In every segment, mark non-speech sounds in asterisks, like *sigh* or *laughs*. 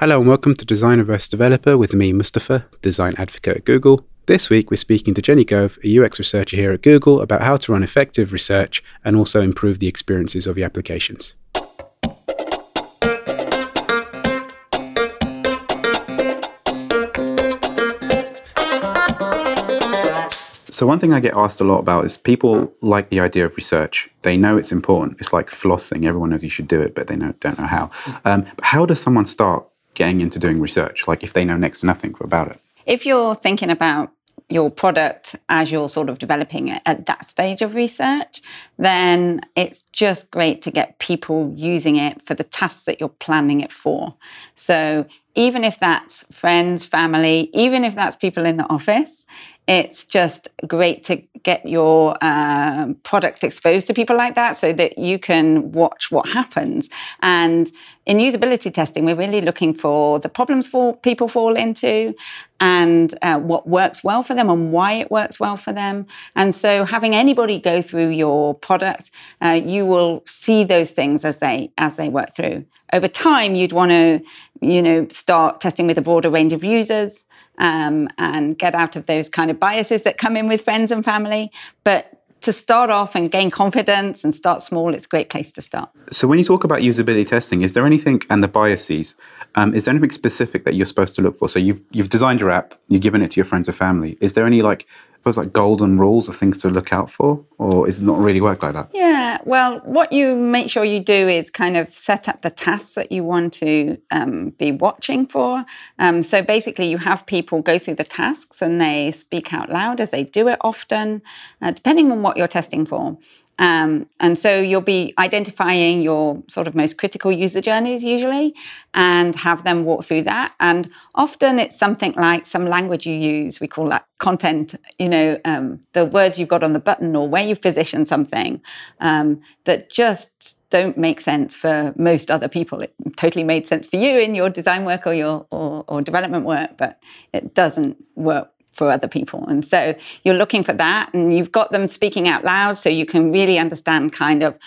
Hello and welcome to Designer vs Developer with me, Mustafa, design advocate at Google. This week we're speaking to Jenny Gove, a UX researcher here at Google, about how to run effective research and also improve the experiences of your applications. So one thing I get asked a lot about is people like the idea of research. They know it's important. It's like flossing. Everyone knows you should do it, but they know, don't know how. Um, but how does someone start getting into doing research? Like if they know next to nothing about it. If you're thinking about your product as you're sort of developing it at that stage of research, then it's just great to get people using it for the tasks that you're planning it for. So even if that's friends, family, even if that's people in the office, it's just great to get your uh, product exposed to people like that so that you can watch what happens. And in usability testing, we're really looking for the problems for people fall into and uh, what works well for them and why it works well for them. And so having anybody go through your product, uh, you will see those things as they as they work through. Over time, you'd want to, you know, start testing with a broader range of users um, and get out of those kind of biases that come in with friends and family. But to start off and gain confidence and start small, it's a great place to start. So, when you talk about usability testing, is there anything and the biases? Um, is there anything specific that you're supposed to look for? So, you've you've designed your app, you've given it to your friends or family. Is there any like those like golden rules of things to look out for, or is it not really work like that? Yeah, well, what you make sure you do is kind of set up the tasks that you want to um, be watching for. Um, so basically, you have people go through the tasks and they speak out loud as they do it often, uh, depending on what you're testing for. Um, and so you'll be identifying your sort of most critical user journeys usually and have them walk through that. And often it's something like some language you use. We call that content, you know, um, the words you've got on the button or where you've positioned something um, that just don't make sense for most other people. It totally made sense for you in your design work or your or, or development work, but it doesn't work for other people. And so you're looking for that and you've got them speaking out loud so you can really understand kind of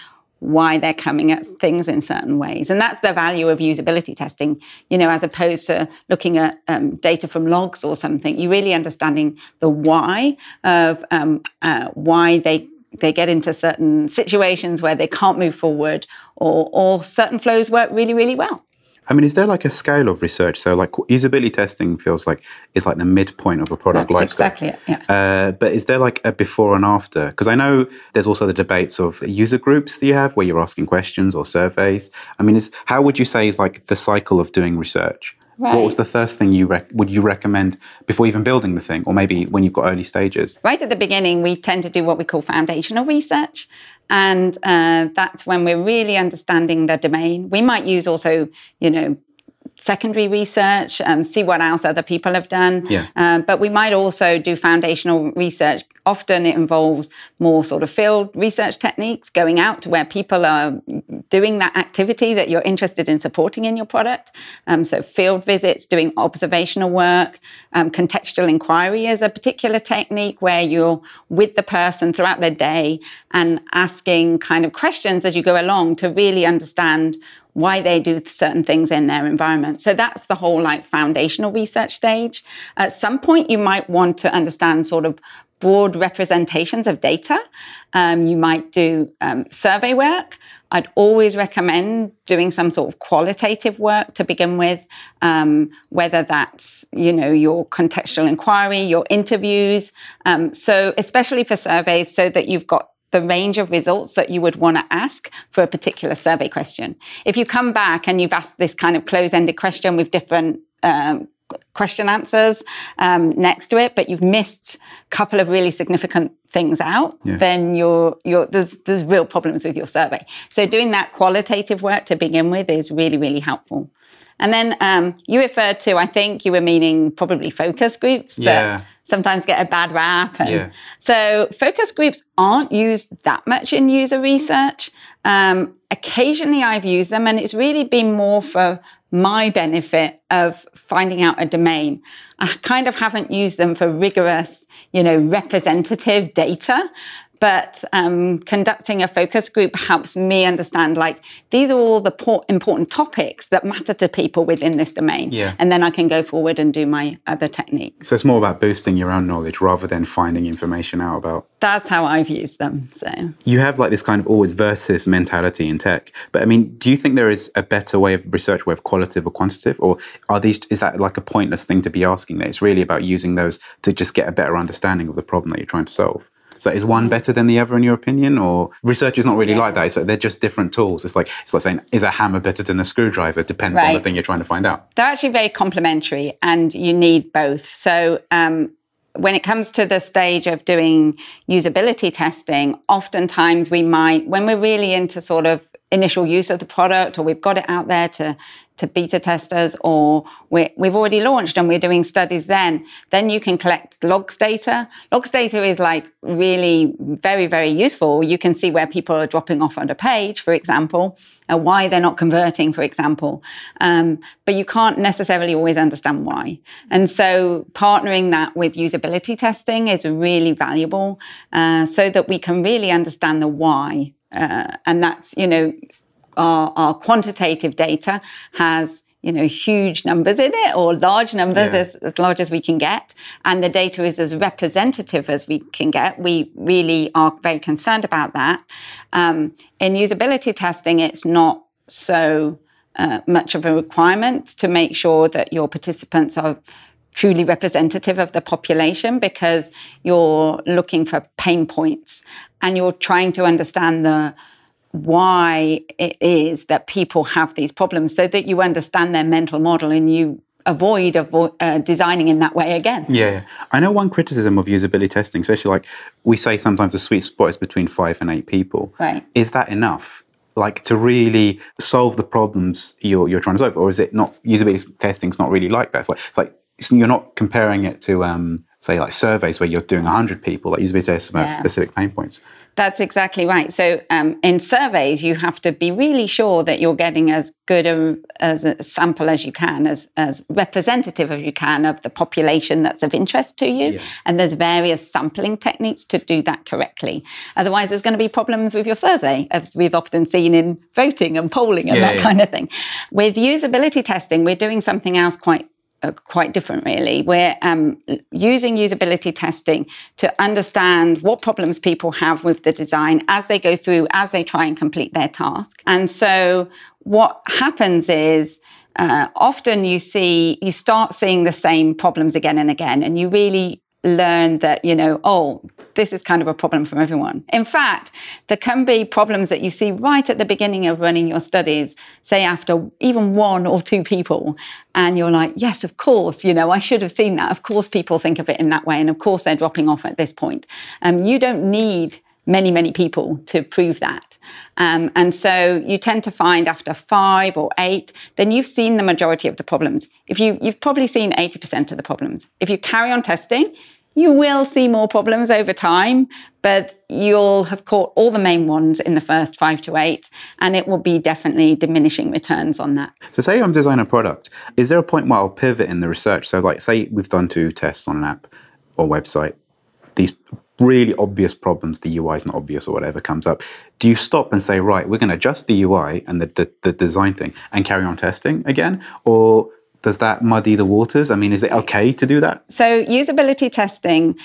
why they're coming at things in certain ways. And that's the value of usability testing, you know, as opposed to looking at um, data from logs or something. You're really understanding the why of um, uh, why they they get into certain situations where they can't move forward or, or certain flows work really, really well. I mean, is there like a scale of research? So, like usability testing feels like it's like the midpoint of a product lifestyle. Exactly. It, yeah. Uh, but is there like a before and after? Because I know there's also the debates of user groups that you have where you're asking questions or surveys. I mean, is how would you say is like the cycle of doing research? Right. What was the first thing you rec- would you recommend before even building the thing, or maybe when you've got early stages? Right at the beginning, we tend to do what we call foundational research, and uh, that's when we're really understanding the domain. We might use also, you know, secondary research, um, see what else other people have done. Yeah. Uh, but we might also do foundational research. Often it involves more sort of field research techniques, going out to where people are doing that activity that you're interested in supporting in your product. Um, so field visits, doing observational work, um, contextual inquiry is a particular technique where you're with the person throughout their day and asking kind of questions as you go along to really understand why they do certain things in their environment. So that's the whole like foundational research stage. At some point, you might want to understand sort of broad representations of data. Um, you might do um, survey work. I'd always recommend doing some sort of qualitative work to begin with, um, whether that's you know your contextual inquiry, your interviews. Um, so especially for surveys, so that you've got the range of results that you would want to ask for a particular survey question. If you come back and you've asked this kind of close-ended question with different um, question answers um, next to it, but you've missed a couple of really significant things out, yeah. then you're, you're, there's, there's real problems with your survey. So doing that qualitative work to begin with is really, really helpful. And then um, you referred to, I think you were meaning probably focus groups that yeah. Sometimes get a bad rap. And yeah. So focus groups aren't used that much in user research. Um, occasionally I've used them and it's really been more for my benefit of finding out a domain. I kind of haven't used them for rigorous, you know, representative data but um, conducting a focus group helps me understand like these are all the por- important topics that matter to people within this domain. Yeah. And then I can go forward and do my other techniques. So it's more about boosting your own knowledge rather than finding information out about. That's how I've used them. So you have like this kind of always versus mentality in tech. But I mean, do you think there is a better way of research, whether qualitative or quantitative, or are these is that like a pointless thing to be asking? That it's really about using those to just get a better understanding of the problem that you're trying to solve. So is one better than the other in your opinion, or research is not really yeah. like that? So they're just different tools. It's like it's like saying is a hammer better than a screwdriver? It depends right. on the thing you're trying to find out. They're actually very complementary, and you need both. So um, when it comes to the stage of doing usability testing, oftentimes we might, when we're really into sort of initial use of the product or we've got it out there to to beta testers or we have already launched and we're doing studies then, then you can collect logs data. Logs data is like really very, very useful. You can see where people are dropping off on a page, for example, and why they're not converting, for example. Um, but you can't necessarily always understand why. And so partnering that with usability testing is really valuable uh, so that we can really understand the why uh, and that's, you know, our, our, quantitative data has, you know, huge numbers in it or large numbers yeah. as, as large as we can get. And the data is as representative as we can get. We really are very concerned about that. Um, in usability testing, it's not so uh, much of a requirement to make sure that your participants are truly representative of the population because you're looking for pain points and you're trying to understand the why it is that people have these problems so that you understand their mental model and you avoid avo- uh, designing in that way again. Yeah, I know one criticism of usability testing, especially like we say sometimes the sweet spot is between five and eight people. Right. Is that enough? Like to really solve the problems you're, you're trying to solve, or is it not? Usability testing is not really like that. It's like it's like you're not comparing it to um, say like surveys where you're doing 100 people that use tests about yeah. specific pain points. That's exactly right. So um, in surveys you have to be really sure that you're getting as good a, as a sample as you can as, as representative as you can of the population that's of interest to you. Yeah. and there's various sampling techniques to do that correctly. Otherwise there's going to be problems with your survey as we've often seen in voting and polling and yeah, that kind of thing. With usability testing we're doing something else quite quite different, really. We're um, using usability testing to understand what problems people have with the design as they go through, as they try and complete their task. And so, what happens is uh, often you see, you start seeing the same problems again and again, and you really learn that, you know, oh, this is kind of a problem for everyone. In fact, there can be problems that you see right at the beginning of running your studies, say after even one or two people, and you're like, yes, of course, you know, I should have seen that. Of course, people think of it in that way, and of course, they're dropping off at this point. Um, you don't need many, many people to prove that. Um, and so you tend to find after five or eight, then you've seen the majority of the problems. If you, you've probably seen 80% of the problems. If you carry on testing, you will see more problems over time, but you'll have caught all the main ones in the first five to eight, and it will be definitely diminishing returns on that. So, say I'm designing a product, is there a point where I'll pivot in the research? So, like, say we've done two tests on an app or website, these really obvious problems, the UI is not obvious or whatever comes up. Do you stop and say, right, we're going to adjust the UI and the, the, the design thing and carry on testing again? Or does that muddy the waters? I mean, is it okay to do that? So, usability testing,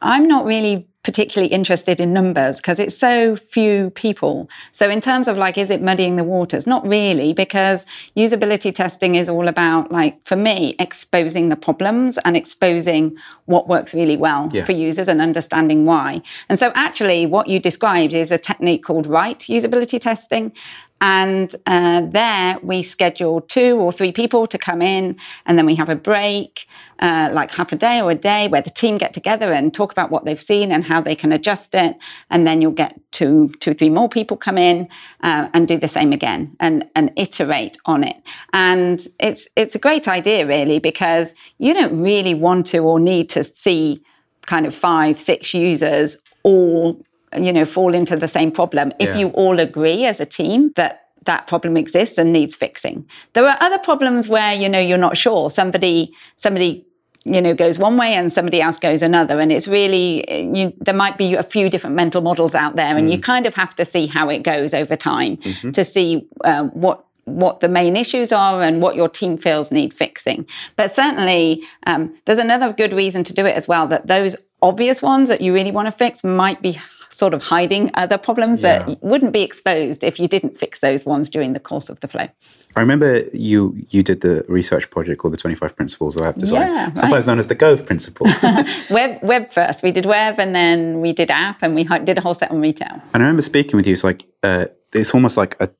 I'm not really particularly interested in numbers because it's so few people. So, in terms of like, is it muddying the waters? Not really, because usability testing is all about, like, for me, exposing the problems and exposing what works really well yeah. for users and understanding why. And so, actually, what you described is a technique called RITE usability testing. And uh, there we schedule two or three people to come in, and then we have a break, uh, like half a day or a day, where the team get together and talk about what they've seen and how they can adjust it. And then you'll get two, two, three more people come in uh, and do the same again and, and iterate on it. And it's it's a great idea, really, because you don't really want to or need to see kind of five, six users all you know, fall into the same problem. If yeah. you all agree as a team that that problem exists and needs fixing. There are other problems where, you know, you're not sure. Somebody, somebody you know goes one way and somebody else goes another and it's really you, there might be a few different mental models out there and mm. you kind of have to see how it goes over time mm-hmm. to see uh, what what the main issues are and what your team feels need fixing. But certainly, um, there's another good reason to do it as well that those obvious ones that you really want to fix might be sort of hiding other problems yeah. that wouldn't be exposed if you didn't fix those ones during the course of the flow. I remember you you did the research project called the 25 Principles of App Design, yeah, right. sometimes known as the Gove Principle. *laughs* web web first. We did web and then we did app and we did a whole set on retail. And I remember speaking with you, it's like uh, it's almost like a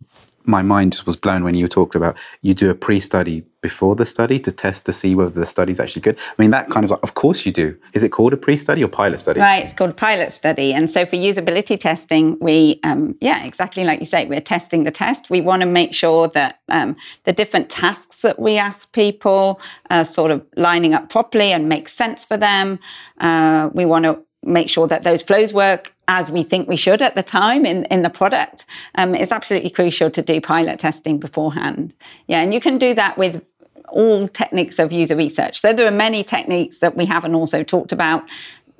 my mind just was blown when you talked about you do a pre-study before the study to test to see whether the study is actually good. I mean, that kind of like, of course you do. Is it called a pre-study or pilot study? Right, it's called pilot study. And so for usability testing, we, um, yeah, exactly like you say, we're testing the test. We want to make sure that um, the different tasks that we ask people are sort of lining up properly and make sense for them. Uh, we want to make sure that those flows work as we think we should at the time in, in the product. Um, it's absolutely crucial to do pilot testing beforehand. Yeah, and you can do that with all techniques of user research. So there are many techniques that we haven't also talked about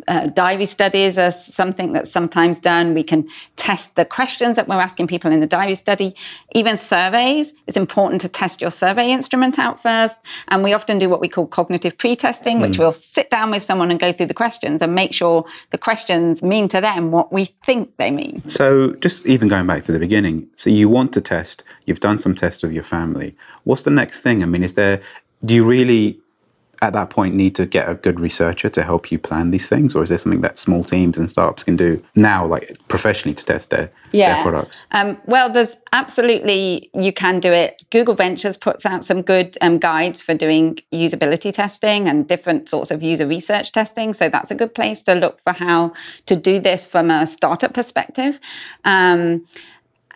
uh, diary studies are something that's sometimes done. We can test the questions that we're asking people in the diary study. Even surveys, it's important to test your survey instrument out first. And we often do what we call cognitive pre-testing, which mm. we'll sit down with someone and go through the questions and make sure the questions mean to them what we think they mean. So just even going back to the beginning, so you want to test, you've done some tests with your family. What's the next thing? I mean, is there, do you really at that point need to get a good researcher to help you plan these things? Or is there something that small teams and startups can do now like professionally to test their, yeah. their products? Um, well there's absolutely you can do it. Google ventures puts out some good um, guides for doing usability testing and different sorts of user research testing. So that's a good place to look for how to do this from a startup perspective. Um,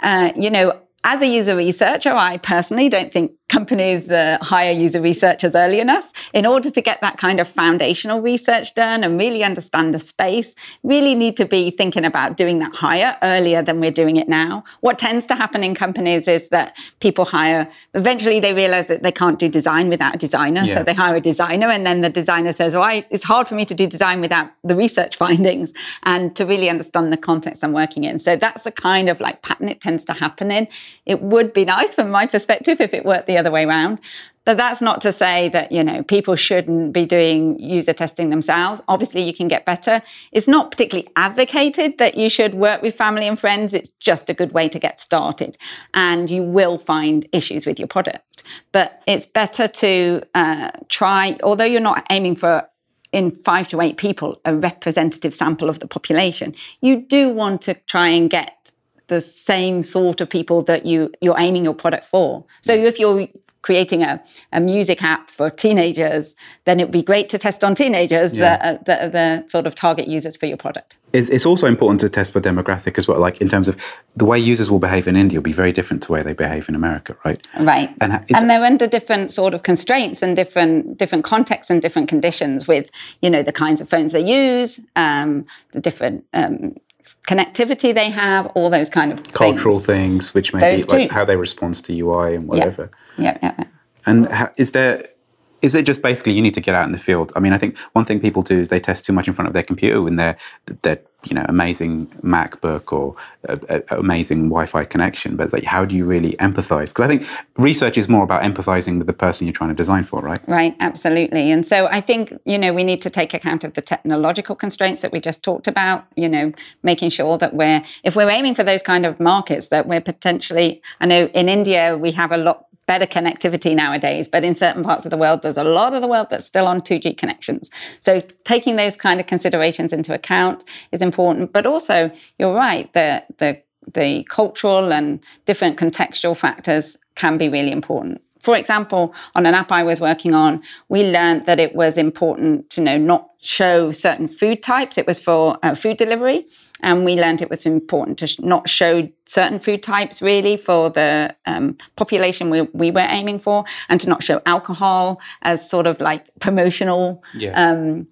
uh, you know as a user researcher, I personally don't think companies uh, hire user researchers early enough in order to get that kind of foundational research done and really understand the space really need to be thinking about doing that hire earlier than we're doing it now. What tends to happen in companies is that people hire eventually they realize that they can't do design without a designer. Yeah. so they hire a designer and then the designer says well I, it's hard for me to do design without the research *laughs* findings and to really understand the context i'm working in. So that's the kind of like pattern it tends to happen in. It would be nice from my perspective if it worked the other way around. But that's not to say that, you know, people shouldn't be doing user testing themselves. Obviously, you can get better. It's not particularly advocated that you should work with family and friends. It's just a good way to get started. And you will find issues with your product. But it's better to uh, try, although you're not aiming for in five to eight people, a representative sample of the population, you do want to try and get the same sort of people that you you're aiming your product for. So if you're creating a, a music app for teenagers, then it would be great to test on teenagers yeah. that, are, that are the sort of target users for your product. It's, it's also important to test for demographic as well, like in terms of the way users will behave in India will be very different to the way they behave in America, right? Right. And, and they're under different sort of constraints and different different contexts and different conditions with, you know, the kinds of phones they use, um, the different um, connectivity they have, all those kind of cultural things, things which may be like how they respond to UI and whatever. Yeah, yeah. yeah. And how, is there is it just basically you need to get out in the field? I mean, I think one thing people do is they test too much in front of their computer when they're they're you know amazing MacBook or a, a, amazing Wi-Fi connection. But like, how do you really empathize? Because I think research is more about empathizing with the person you're trying to design for, right? Right, absolutely. And so I think you know we need to take account of the technological constraints that we just talked about. You know, making sure that we're if we're aiming for those kind of markets that we're potentially. I know in India we have a lot better connectivity nowadays, but in certain parts of the world, there's a lot of the world that's still on 2G connections. So taking those kind of considerations into account is important. But also, you're right, the the the cultural and different contextual factors can be really important for example, on an app I was working on, we learned that it was important to know not show certain food types. It was for uh, food delivery, and we learned it was important to sh- not show certain food types really for the um, population we, we were aiming for, and to not show alcohol as sort of like promotional. Yeah. Um,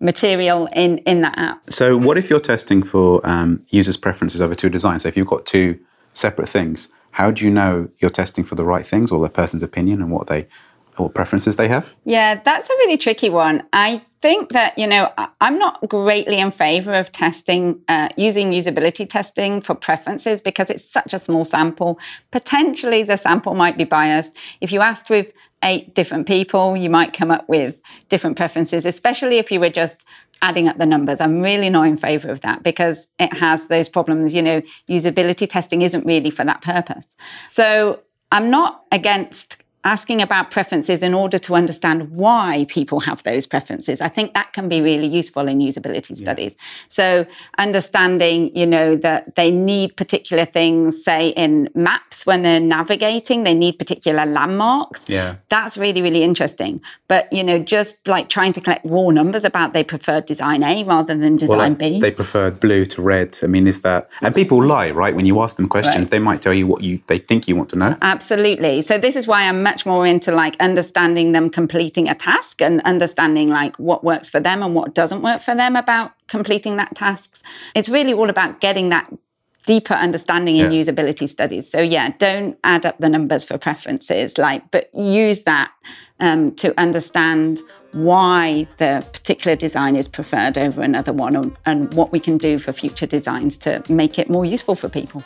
material in in that app. So, what if you're testing for um, users' preferences over two designs? So, if you've got two separate things, how do you know you're testing for the right things or the person's opinion and what they what preferences they have? Yeah, that's a really tricky one. I think that, you know, I'm not greatly in favor of testing, uh, using usability testing for preferences because it's such a small sample. Potentially the sample might be biased. If you asked with eight different people, you might come up with different preferences, especially if you were just adding up the numbers. I'm really not in favor of that because it has those problems. You know, usability testing isn't really for that purpose. So I'm not against asking about preferences in order to understand why people have those preferences. I think that can be really useful in usability studies. Yeah. So understanding, you know, that they need particular things, say in maps when they're navigating, they need particular landmarks. Yeah. That's really, really interesting. But, you know, just like trying to collect raw numbers about they preferred design A rather than design well, like B. They preferred blue to red. I mean, is that and people lie, right? When you ask them questions, right. they might tell you what you they think you want to know. Absolutely. So this is why I'm much more into like understanding them completing a task and understanding like what works for them and what doesn't work for them about completing that tasks. It's really all about getting that deeper understanding in yeah. usability studies. So yeah, don't add up the numbers for preferences, like, but use that um, to understand why the particular design is preferred over another one, and what we can do for future designs to make it more useful for people.